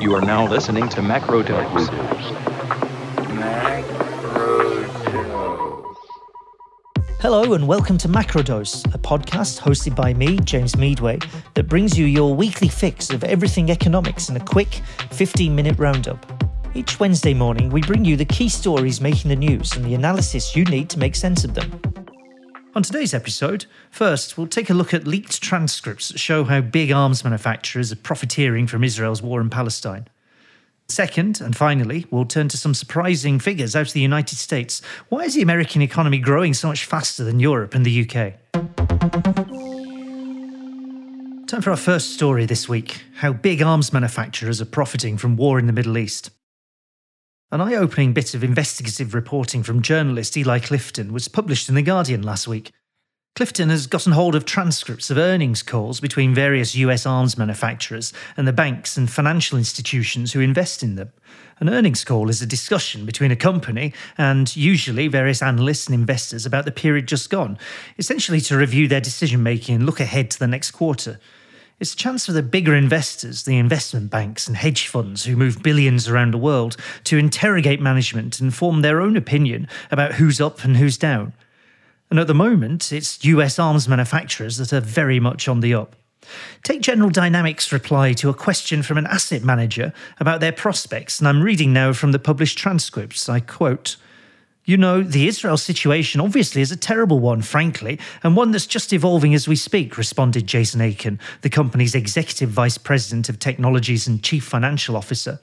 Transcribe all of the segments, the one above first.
You are now listening to Macrodose. Hello and welcome to Macrodose, a podcast hosted by me, James Meadway, that brings you your weekly fix of everything economics in a quick 15 minute roundup. Each Wednesday morning, we bring you the key stories making the news and the analysis you need to make sense of them. On today's episode, first, we'll take a look at leaked transcripts that show how big arms manufacturers are profiteering from Israel's war in Palestine. Second, and finally, we'll turn to some surprising figures out of the United States. Why is the American economy growing so much faster than Europe and the UK? Time for our first story this week how big arms manufacturers are profiting from war in the Middle East. An eye opening bit of investigative reporting from journalist Eli Clifton was published in The Guardian last week. Clifton has gotten hold of transcripts of earnings calls between various US arms manufacturers and the banks and financial institutions who invest in them. An earnings call is a discussion between a company and usually various analysts and investors about the period just gone, essentially to review their decision making and look ahead to the next quarter. It's a chance for the bigger investors, the investment banks and hedge funds who move billions around the world, to interrogate management and form their own opinion about who's up and who's down. And at the moment, it's US arms manufacturers that are very much on the up. Take General Dynamics' reply to a question from an asset manager about their prospects, and I'm reading now from the published transcripts. I quote, you know, the Israel situation obviously is a terrible one, frankly, and one that's just evolving as we speak, responded Jason Aiken, the company's executive vice president of technologies and chief financial officer.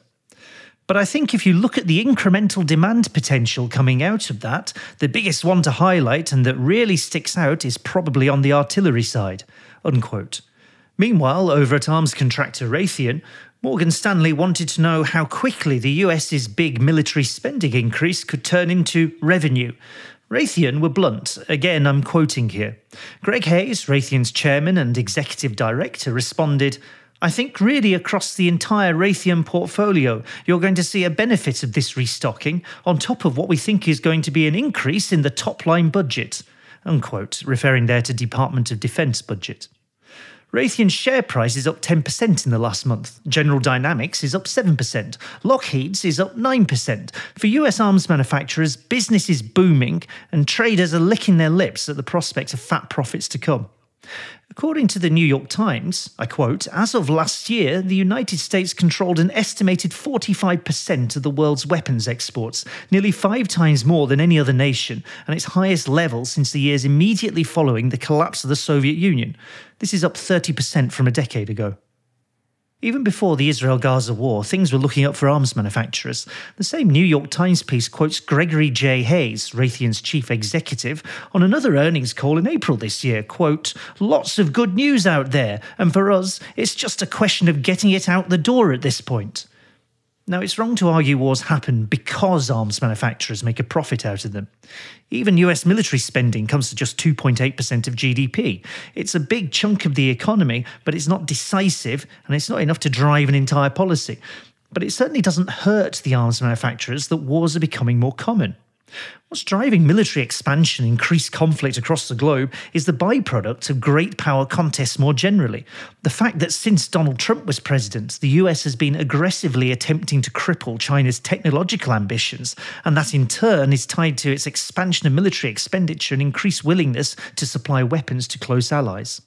But I think if you look at the incremental demand potential coming out of that, the biggest one to highlight and that really sticks out is probably on the artillery side. Unquote. Meanwhile, over at arms contractor Raytheon, Morgan Stanley wanted to know how quickly the US's big military spending increase could turn into revenue. Raytheon were blunt. Again, I'm quoting here. Greg Hayes, Raytheon's chairman and executive director, responded, I think really across the entire Raytheon portfolio, you're going to see a benefit of this restocking on top of what we think is going to be an increase in the top line budget. Unquote, referring there to Department of Defense budget. Raytheon's share price is up 10% in the last month. General Dynamics is up 7%. Lockheed's is up 9%. For US arms manufacturers, business is booming and traders are licking their lips at the prospect of fat profits to come. According to the New York Times, I quote, as of last year, the United States controlled an estimated 45% of the world's weapons exports, nearly five times more than any other nation, and its highest level since the years immediately following the collapse of the Soviet Union. This is up 30% from a decade ago. Even before the Israel Gaza war, things were looking up for arms manufacturers. The same New York Times piece quotes Gregory J. Hayes, Raytheon's chief executive, on another earnings call in April this year. Quote, Lots of good news out there, and for us, it's just a question of getting it out the door at this point. Now, it's wrong to argue wars happen because arms manufacturers make a profit out of them. Even US military spending comes to just 2.8% of GDP. It's a big chunk of the economy, but it's not decisive and it's not enough to drive an entire policy. But it certainly doesn't hurt the arms manufacturers that wars are becoming more common. What's driving military expansion, increased conflict across the globe, is the byproduct of great power contests more generally. The fact that since Donald Trump was president, the US has been aggressively attempting to cripple China's technological ambitions, and that in turn is tied to its expansion of military expenditure and increased willingness to supply weapons to close allies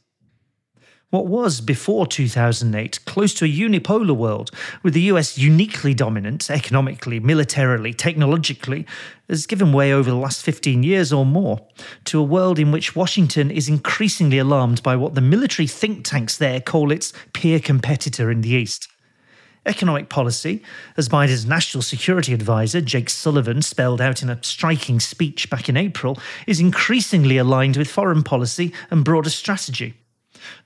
what was, before 2008, close to a unipolar world, with the US uniquely dominant economically, militarily, technologically, has given way over the last 15 years or more to a world in which Washington is increasingly alarmed by what the military think tanks there call its peer competitor in the East. Economic policy, as Biden's national security advisor, Jake Sullivan, spelled out in a striking speech back in April, is increasingly aligned with foreign policy and broader strategy.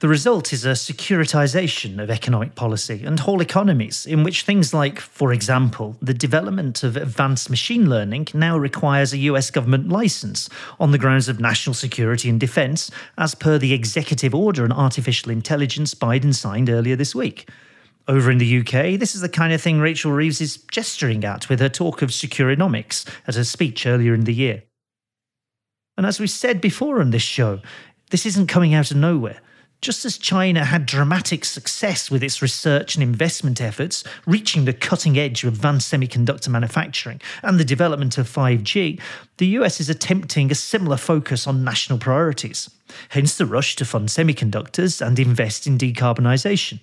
The result is a securitization of economic policy and whole economies, in which things like, for example, the development of advanced machine learning now requires a US government license on the grounds of national security and defense, as per the executive order on artificial intelligence Biden signed earlier this week. Over in the UK, this is the kind of thing Rachel Reeves is gesturing at with her talk of securonomics at her speech earlier in the year. And as we said before on this show, this isn't coming out of nowhere. Just as China had dramatic success with its research and investment efforts, reaching the cutting edge of advanced semiconductor manufacturing and the development of 5G, the US is attempting a similar focus on national priorities. Hence the rush to fund semiconductors and invest in decarbonisation.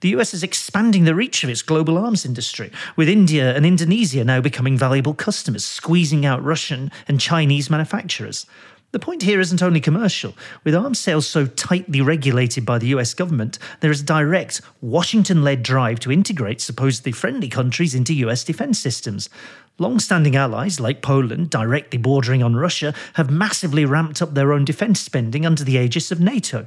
The US is expanding the reach of its global arms industry, with India and Indonesia now becoming valuable customers, squeezing out Russian and Chinese manufacturers. The point here isn't only commercial. With arms sales so tightly regulated by the US government, there is a direct, Washington led drive to integrate supposedly friendly countries into US defence systems. Long standing allies like Poland, directly bordering on Russia, have massively ramped up their own defence spending under the aegis of NATO.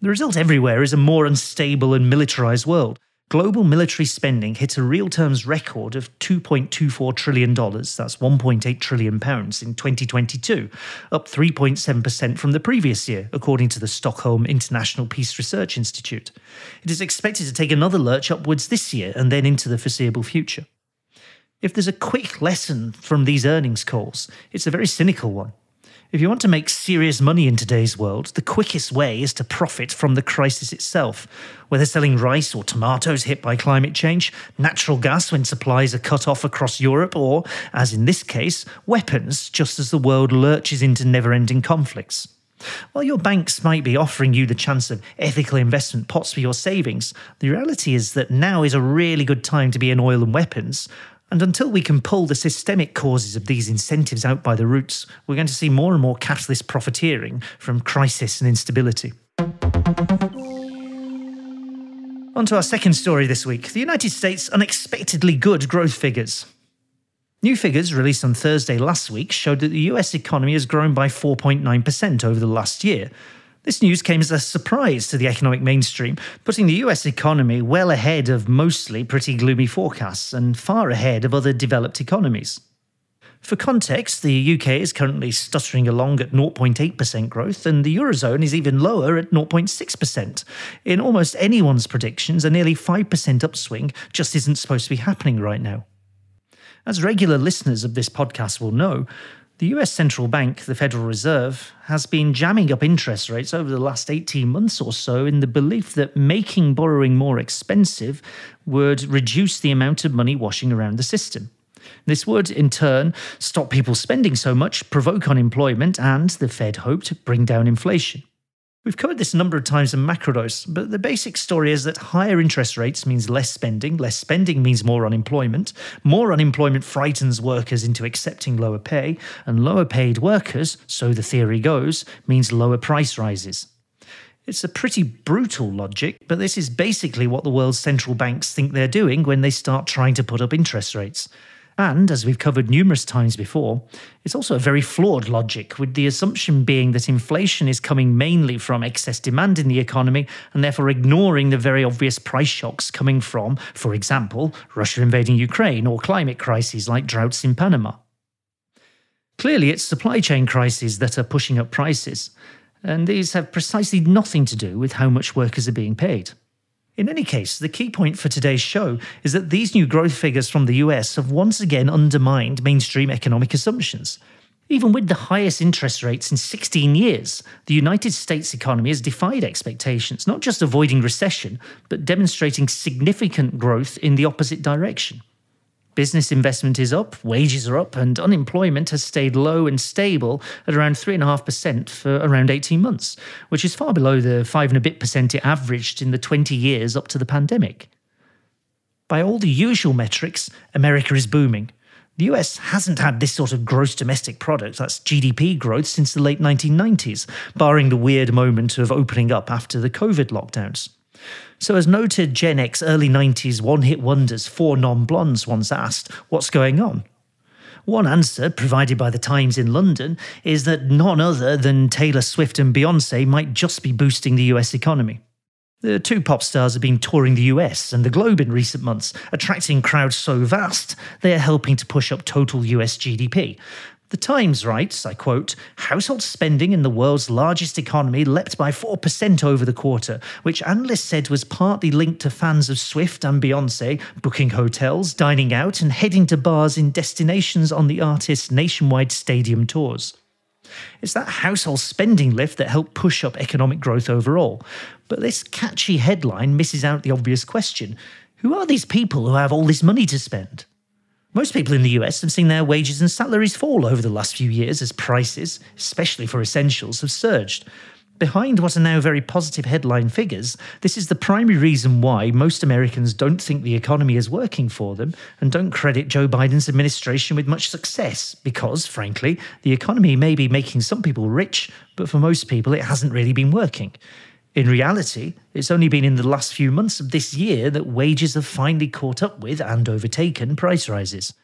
The result everywhere is a more unstable and militarised world, global military spending hit a real terms record of $2.24 trillion, that's 1.8 trillion pounds in 2022, up 3.7% from the previous year, according to the Stockholm International Peace Research Institute. It is expected to take another lurch upwards this year and then into the foreseeable future. If there's a quick lesson from these earnings calls, it's a very cynical one. If you want to make serious money in today's world, the quickest way is to profit from the crisis itself. Whether selling rice or tomatoes hit by climate change, natural gas when supplies are cut off across Europe, or, as in this case, weapons just as the world lurches into never ending conflicts. While your banks might be offering you the chance of ethical investment pots for your savings, the reality is that now is a really good time to be in oil and weapons, and until we can pull the systemic causes of these incentives out by the roots, we're going to see more and more capitalist profiteering from crisis and instability. On to our second story this week the United States' unexpectedly good growth figures. New figures released on Thursday last week showed that the US economy has grown by 4.9% over the last year, this news came as a surprise to the economic mainstream, putting the US economy well ahead of mostly pretty gloomy forecasts and far ahead of other developed economies. For context, the UK is currently stuttering along at 0.8% growth, and the Eurozone is even lower at 0.6%. In almost anyone's predictions, a nearly 5% upswing just isn't supposed to be happening right now. As regular listeners of this podcast will know, the US central bank, the Federal Reserve, has been jamming up interest rates over the last 18 months or so in the belief that making borrowing more expensive would reduce the amount of money washing around the system. This would, in turn, stop people spending so much, provoke unemployment, and, the Fed hoped, bring down inflation. We've covered this a number of times in Macrodose, but the basic story is that higher interest rates means less spending, less spending means more unemployment, more unemployment frightens workers into accepting lower pay, and lower paid workers, so the theory goes, means lower price rises. It's a pretty brutal logic, but this is basically what the world's central banks think they're doing when they start trying to put up interest rates. And, as we've covered numerous times before, it's also a very flawed logic, with the assumption being that inflation is coming mainly from excess demand in the economy and therefore ignoring the very obvious price shocks coming from, for example, Russia invading Ukraine or climate crises like droughts in Panama. Clearly, it's supply chain crises that are pushing up prices, and these have precisely nothing to do with how much workers are being paid. In any case, the key point for today's show is that these new growth figures from the US have once again undermined mainstream economic assumptions. Even with the highest interest rates in 16 years, the United States economy has defied expectations, not just avoiding recession, but demonstrating significant growth in the opposite direction. Business investment is up, wages are up, and unemployment has stayed low and stable at around 3.5% for around 18 months, which is far below the 5 and a bit percent it averaged in the 20 years up to the pandemic. By all the usual metrics, America is booming. The US hasn't had this sort of gross domestic product, that's GDP growth, since the late 1990s, barring the weird moment of opening up after the COVID lockdowns. So, as noted Gen X early 90s one hit wonders, four non blondes once asked, What's going on? One answer, provided by the Times in London, is that none other than Taylor Swift and Beyonce might just be boosting the US economy. The two pop stars have been touring the US and the globe in recent months, attracting crowds so vast they are helping to push up total US GDP, the Times writes, I quote, household spending in the world's largest economy leapt by 4% over the quarter, which analysts said was partly linked to fans of Swift and Beyonce booking hotels, dining out, and heading to bars in destinations on the artist's nationwide stadium tours. It's that household spending lift that helped push up economic growth overall. But this catchy headline misses out the obvious question who are these people who have all this money to spend? Most people in the US have seen their wages and salaries fall over the last few years as prices, especially for essentials, have surged. Behind what are now very positive headline figures, this is the primary reason why most Americans don't think the economy is working for them and don't credit Joe Biden's administration with much success, because, frankly, the economy may be making some people rich, but for most people it hasn't really been working. In reality, it's only been in the last few months of this year that wages have finally caught up with and overtaken price rises.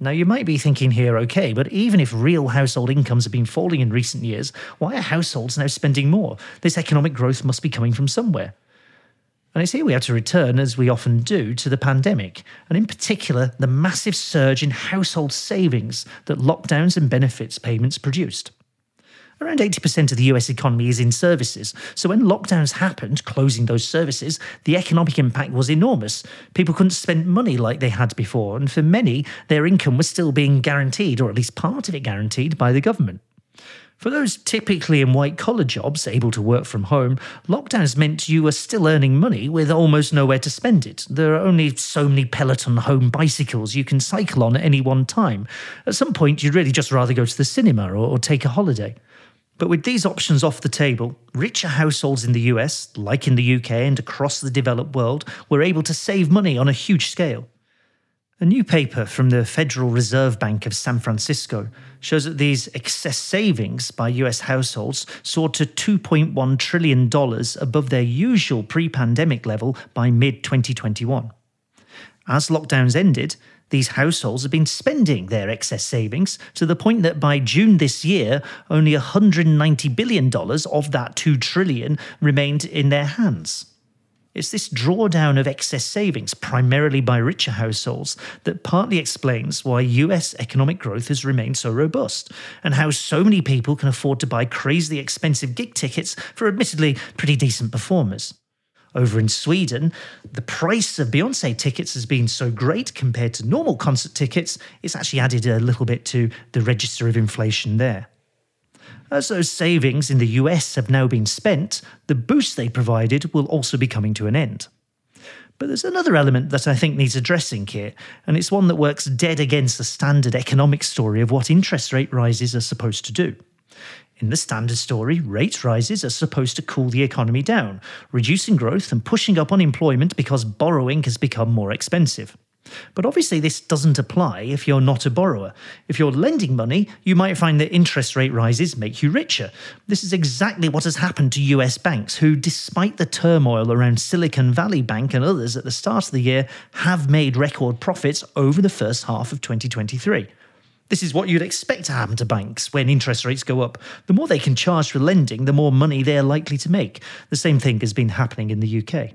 Now, you might be thinking here, okay, but even if real household incomes have been falling in recent years, why are households now spending more? This economic growth must be coming from somewhere. And it's here we have to return, as we often do, to the pandemic, and in particular, the massive surge in household savings that lockdowns and benefits payments produced. Around 80% of the US economy is in services. So when lockdowns happened, closing those services, the economic impact was enormous. People couldn't spend money like they had before. And for many, their income was still being guaranteed, or at least part of it guaranteed, by the government. For those typically in white collar jobs able to work from home, lockdowns meant you were still earning money with almost nowhere to spend it. There are only so many Peloton home bicycles you can cycle on at any one time. At some point, you'd really just rather go to the cinema or, or take a holiday. But with these options off the table, richer households in the US, like in the UK and across the developed world, were able to save money on a huge scale. A new paper from the Federal Reserve Bank of San Francisco shows that these excess savings by US households soared to $2.1 trillion above their usual pre pandemic level by mid 2021. As lockdowns ended, these households have been spending their excess savings to the point that by June this year, only $190 billion of that 2 trillion remained in their hands. It's this drawdown of excess savings, primarily by richer households, that partly explains why US economic growth has remained so robust, and how so many people can afford to buy crazily expensive gig tickets for admittedly pretty decent performers. Over in Sweden, the price of Beyonce tickets has been so great compared to normal concert tickets, it's actually added a little bit to the register of inflation there. As those savings in the US have now been spent, the boost they provided will also be coming to an end. But there's another element that I think needs addressing here, and it's one that works dead against the standard economic story of what interest rate rises are supposed to do. In the standard story, rate rises are supposed to cool the economy down, reducing growth and pushing up unemployment because borrowing has become more expensive. But obviously, this doesn't apply if you're not a borrower. If you're lending money, you might find that interest rate rises make you richer. This is exactly what has happened to US banks, who, despite the turmoil around Silicon Valley Bank and others at the start of the year, have made record profits over the first half of 2023. This is what you'd expect to happen to banks when interest rates go up. The more they can charge for lending, the more money they're likely to make. The same thing has been happening in the UK.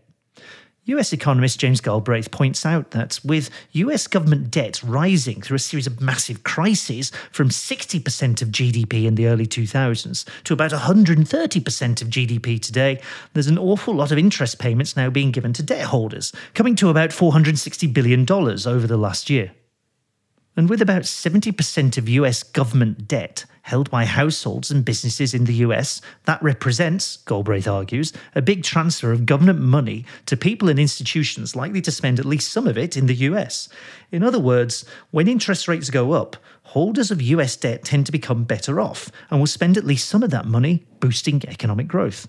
US economist James Galbraith points out that with US government debt rising through a series of massive crises from 60% of GDP in the early 2000s to about 130% of GDP today, there's an awful lot of interest payments now being given to debt holders, coming to about $460 billion over the last year. And with about 70% of US government debt held by households and businesses in the US, that represents, Galbraith argues, a big transfer of government money to people and institutions likely to spend at least some of it in the US. In other words, when interest rates go up, holders of US debt tend to become better off and will spend at least some of that money boosting economic growth.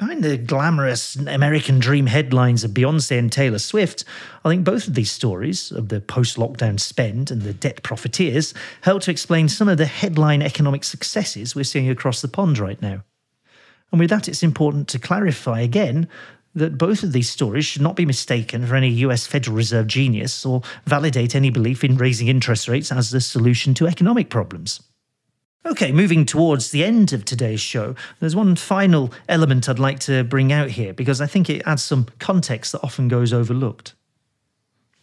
Behind the glamorous American dream headlines of Beyonce and Taylor Swift, I think both of these stories, of the post lockdown spend and the debt profiteers, help to explain some of the headline economic successes we're seeing across the pond right now. And with that, it's important to clarify again that both of these stories should not be mistaken for any US Federal Reserve genius or validate any belief in raising interest rates as the solution to economic problems. Okay, moving towards the end of today's show, there's one final element I'd like to bring out here because I think it adds some context that often goes overlooked.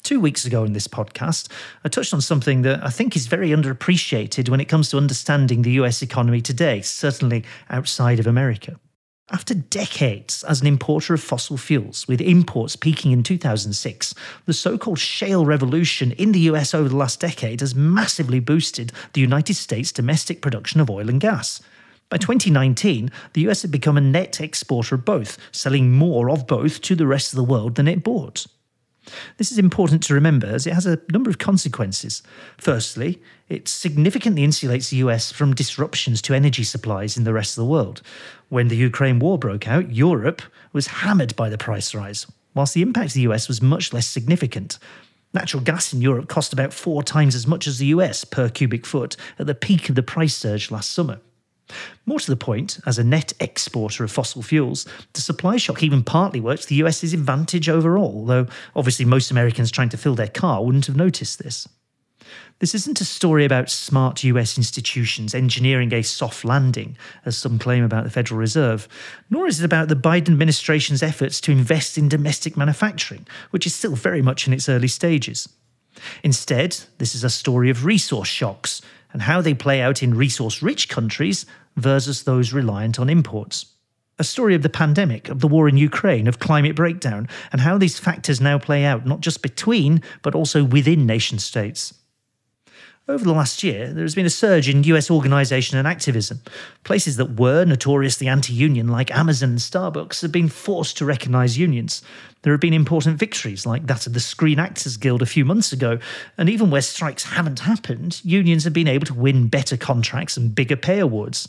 Two weeks ago in this podcast, I touched on something that I think is very underappreciated when it comes to understanding the US economy today, certainly outside of America. After decades as an importer of fossil fuels, with imports peaking in 2006, the so called shale revolution in the US over the last decade has massively boosted the United States' domestic production of oil and gas. By 2019, the US had become a net exporter of both, selling more of both to the rest of the world than it bought. This is important to remember as it has a number of consequences. Firstly, it significantly insulates the US from disruptions to energy supplies in the rest of the world. When the Ukraine war broke out, Europe was hammered by the price rise, whilst the impact of the US was much less significant. Natural gas in Europe cost about four times as much as the US per cubic foot at the peak of the price surge last summer. More to the point, as a net exporter of fossil fuels, the supply shock even partly works the US's advantage overall, though obviously most Americans trying to fill their car wouldn't have noticed this. This isn't a story about smart US institutions engineering a soft landing, as some claim about the Federal Reserve, nor is it about the Biden administration's efforts to invest in domestic manufacturing, which is still very much in its early stages. Instead, this is a story of resource shocks and how they play out in resource rich countries versus those reliant on imports. A story of the pandemic, of the war in Ukraine, of climate breakdown, and how these factors now play out not just between, but also within nation states. Over the last year, there has been a surge in US organisation and activism. Places that were notoriously anti union, like Amazon and Starbucks, have been forced to recognise unions. There have been important victories, like that of the Screen Actors Guild a few months ago, and even where strikes haven't happened, unions have been able to win better contracts and bigger pay awards.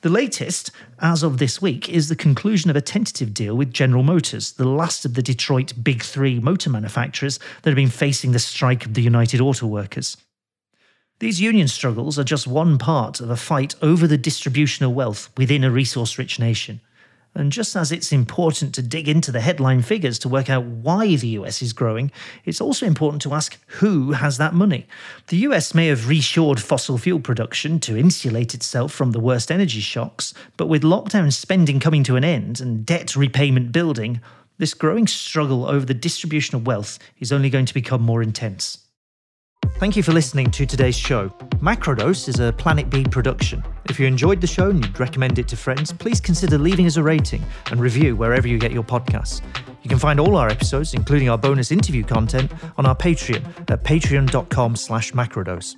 The latest, as of this week, is the conclusion of a tentative deal with General Motors, the last of the Detroit Big Three motor manufacturers that have been facing the strike of the United Auto Workers. These union struggles are just one part of a fight over the distribution of wealth within a resource rich nation. And just as it's important to dig into the headline figures to work out why the US is growing, it's also important to ask who has that money. The US may have reshored fossil fuel production to insulate itself from the worst energy shocks, but with lockdown spending coming to an end and debt repayment building, this growing struggle over the distribution of wealth is only going to become more intense. Thank you for listening to today's show. Macrodose is a Planet B production. If you enjoyed the show and you'd recommend it to friends, please consider leaving us a rating and review wherever you get your podcasts. You can find all our episodes, including our bonus interview content, on our Patreon at patreon.com slash macrodose.